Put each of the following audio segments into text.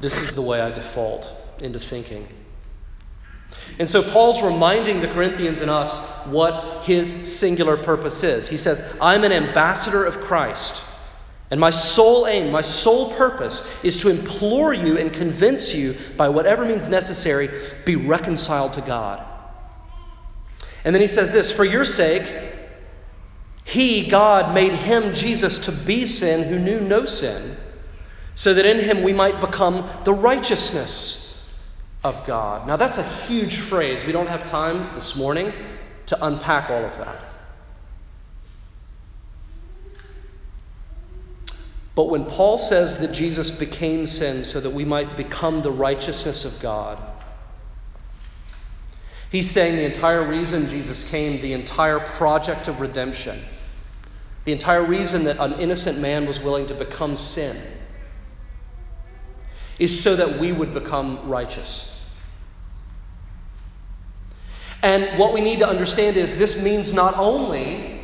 this is the way I default into thinking. And so Paul's reminding the Corinthians and us what his singular purpose is. He says, I'm an ambassador of Christ. And my sole aim, my sole purpose is to implore you and convince you, by whatever means necessary, be reconciled to God. And then he says this For your sake, he, God, made him, Jesus, to be sin who knew no sin, so that in him we might become the righteousness of God. Now, that's a huge phrase. We don't have time this morning to unpack all of that. But when Paul says that Jesus became sin so that we might become the righteousness of God, he's saying the entire reason Jesus came, the entire project of redemption, the entire reason that an innocent man was willing to become sin, is so that we would become righteous. And what we need to understand is this means not only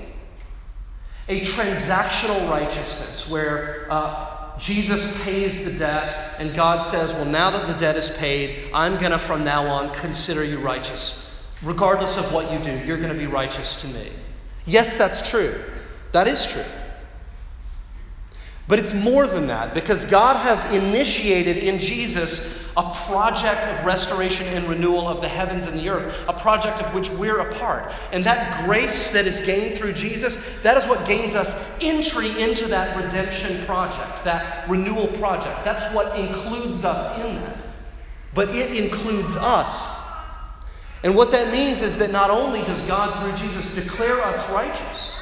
a transactional righteousness where uh, Jesus pays the debt and God says, Well, now that the debt is paid, I'm going to from now on consider you righteous. Regardless of what you do, you're going to be righteous to me. Yes, that's true. That is true. But it's more than that because God has initiated in Jesus a project of restoration and renewal of the heavens and the earth, a project of which we're a part. And that grace that is gained through Jesus, that is what gains us entry into that redemption project, that renewal project. That's what includes us in that. But it includes us. And what that means is that not only does God, through Jesus, declare us righteous,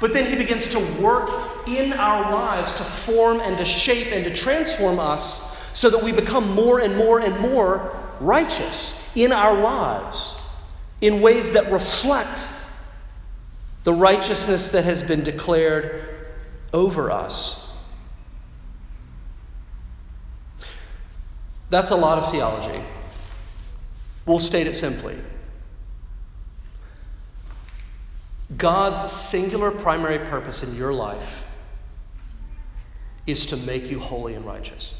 but then he begins to work in our lives to form and to shape and to transform us so that we become more and more and more righteous in our lives in ways that reflect the righteousness that has been declared over us. That's a lot of theology. We'll state it simply. God's singular primary purpose in your life is to make you holy and righteous.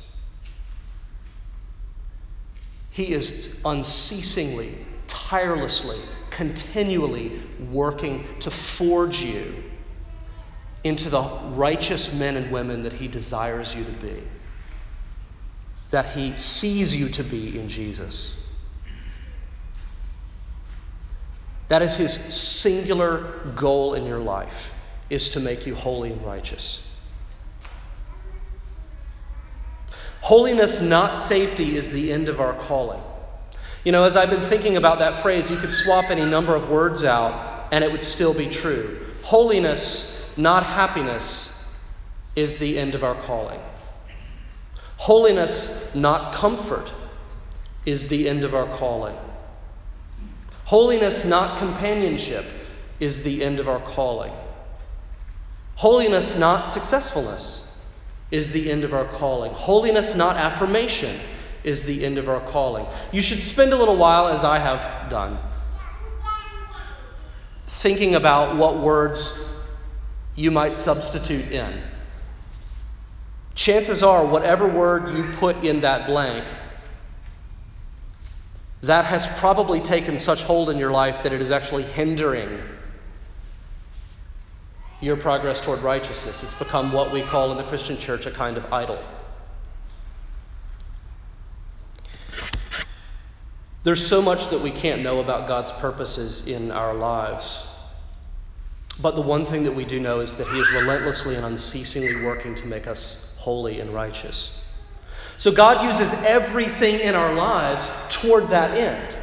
He is unceasingly, tirelessly, continually working to forge you into the righteous men and women that He desires you to be, that He sees you to be in Jesus. That is his singular goal in your life is to make you holy and righteous. Holiness, not safety, is the end of our calling. You know, as I've been thinking about that phrase, you could swap any number of words out and it would still be true. Holiness, not happiness, is the end of our calling. Holiness, not comfort, is the end of our calling. Holiness, not companionship, is the end of our calling. Holiness, not successfulness, is the end of our calling. Holiness, not affirmation, is the end of our calling. You should spend a little while, as I have done, thinking about what words you might substitute in. Chances are, whatever word you put in that blank that has probably taken such hold in your life that it is actually hindering your progress toward righteousness. It's become what we call in the Christian church a kind of idol. There's so much that we can't know about God's purposes in our lives. But the one thing that we do know is that He is relentlessly and unceasingly working to make us holy and righteous. So God uses everything in our lives toward that end.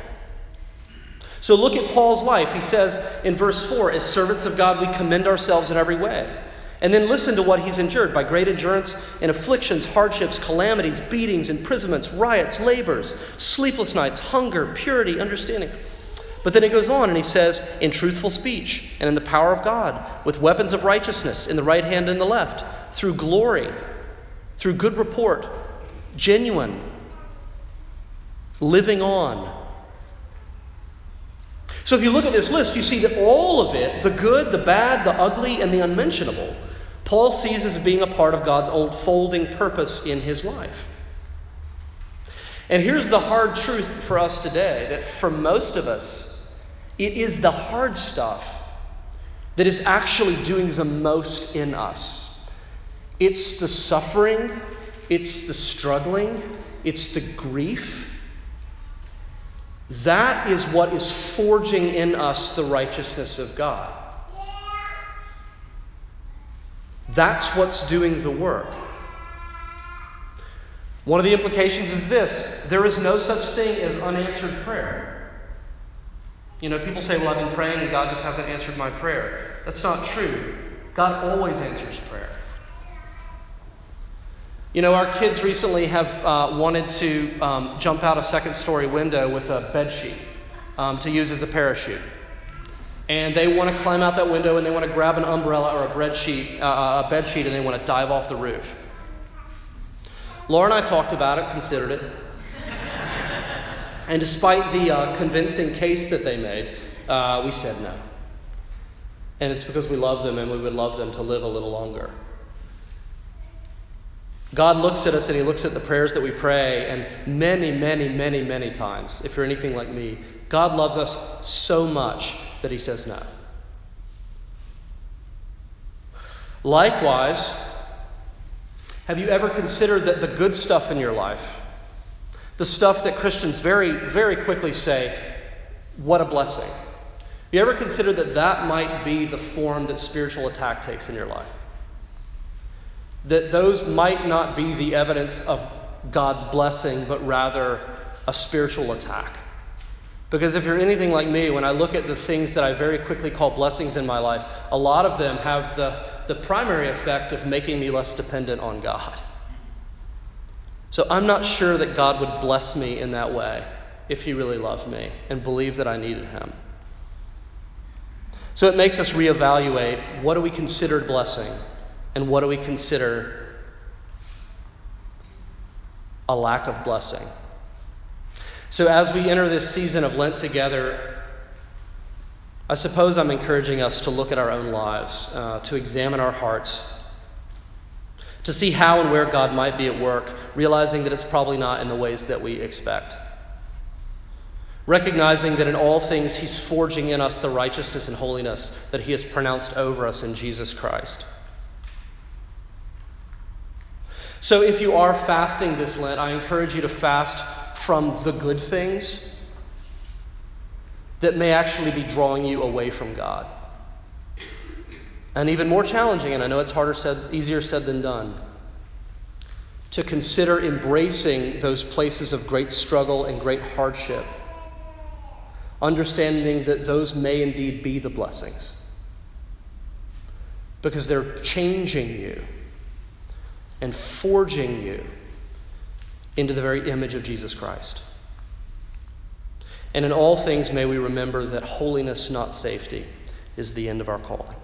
So look at Paul's life. He says in verse 4 As servants of God, we commend ourselves in every way. And then listen to what he's endured by great endurance in afflictions, hardships, calamities, beatings, imprisonments, riots, labors, sleepless nights, hunger, purity, understanding. But then he goes on and he says, In truthful speech and in the power of God, with weapons of righteousness in the right hand and the left, through glory, through good report genuine, living on. So if you look at this list, you see that all of it, the good, the bad, the ugly, and the unmentionable, Paul sees as being a part of God's unfolding purpose in his life. And here's the hard truth for us today that for most of us, it is the hard stuff that is actually doing the most in us. It's the suffering, it's the struggling, it's the grief. That is what is forging in us the righteousness of God. That's what's doing the work. One of the implications is this there is no such thing as unanswered prayer. You know, people say, Well, I've been praying and God just hasn't answered my prayer. That's not true. God always answers prayer. You know, our kids recently have uh, wanted to um, jump out a second story window with a bed sheet um, to use as a parachute. And they want to climb out that window and they want to grab an umbrella or a bed sheet, uh, uh, a bed sheet and they want to dive off the roof. Laura and I talked about it, considered it. and despite the uh, convincing case that they made, uh, we said no. And it's because we love them and we would love them to live a little longer. God looks at us and He looks at the prayers that we pray, and many, many, many, many times, if you're anything like me, God loves us so much that He says no. Likewise, have you ever considered that the good stuff in your life, the stuff that Christians very, very quickly say, what a blessing? Have you ever considered that that might be the form that spiritual attack takes in your life? That those might not be the evidence of God's blessing, but rather a spiritual attack. Because if you're anything like me, when I look at the things that I very quickly call blessings in my life, a lot of them have the, the primary effect of making me less dependent on God. So I'm not sure that God would bless me in that way if He really loved me and believed that I needed Him. So it makes us reevaluate what do we consider blessing? And what do we consider a lack of blessing? So, as we enter this season of Lent together, I suppose I'm encouraging us to look at our own lives, uh, to examine our hearts, to see how and where God might be at work, realizing that it's probably not in the ways that we expect. Recognizing that in all things He's forging in us the righteousness and holiness that He has pronounced over us in Jesus Christ. So, if you are fasting this Lent, I encourage you to fast from the good things that may actually be drawing you away from God. And even more challenging, and I know it's harder said, easier said than done, to consider embracing those places of great struggle and great hardship, understanding that those may indeed be the blessings because they're changing you and forging you into the very image of Jesus Christ. And in all things, may we remember that holiness, not safety, is the end of our calling.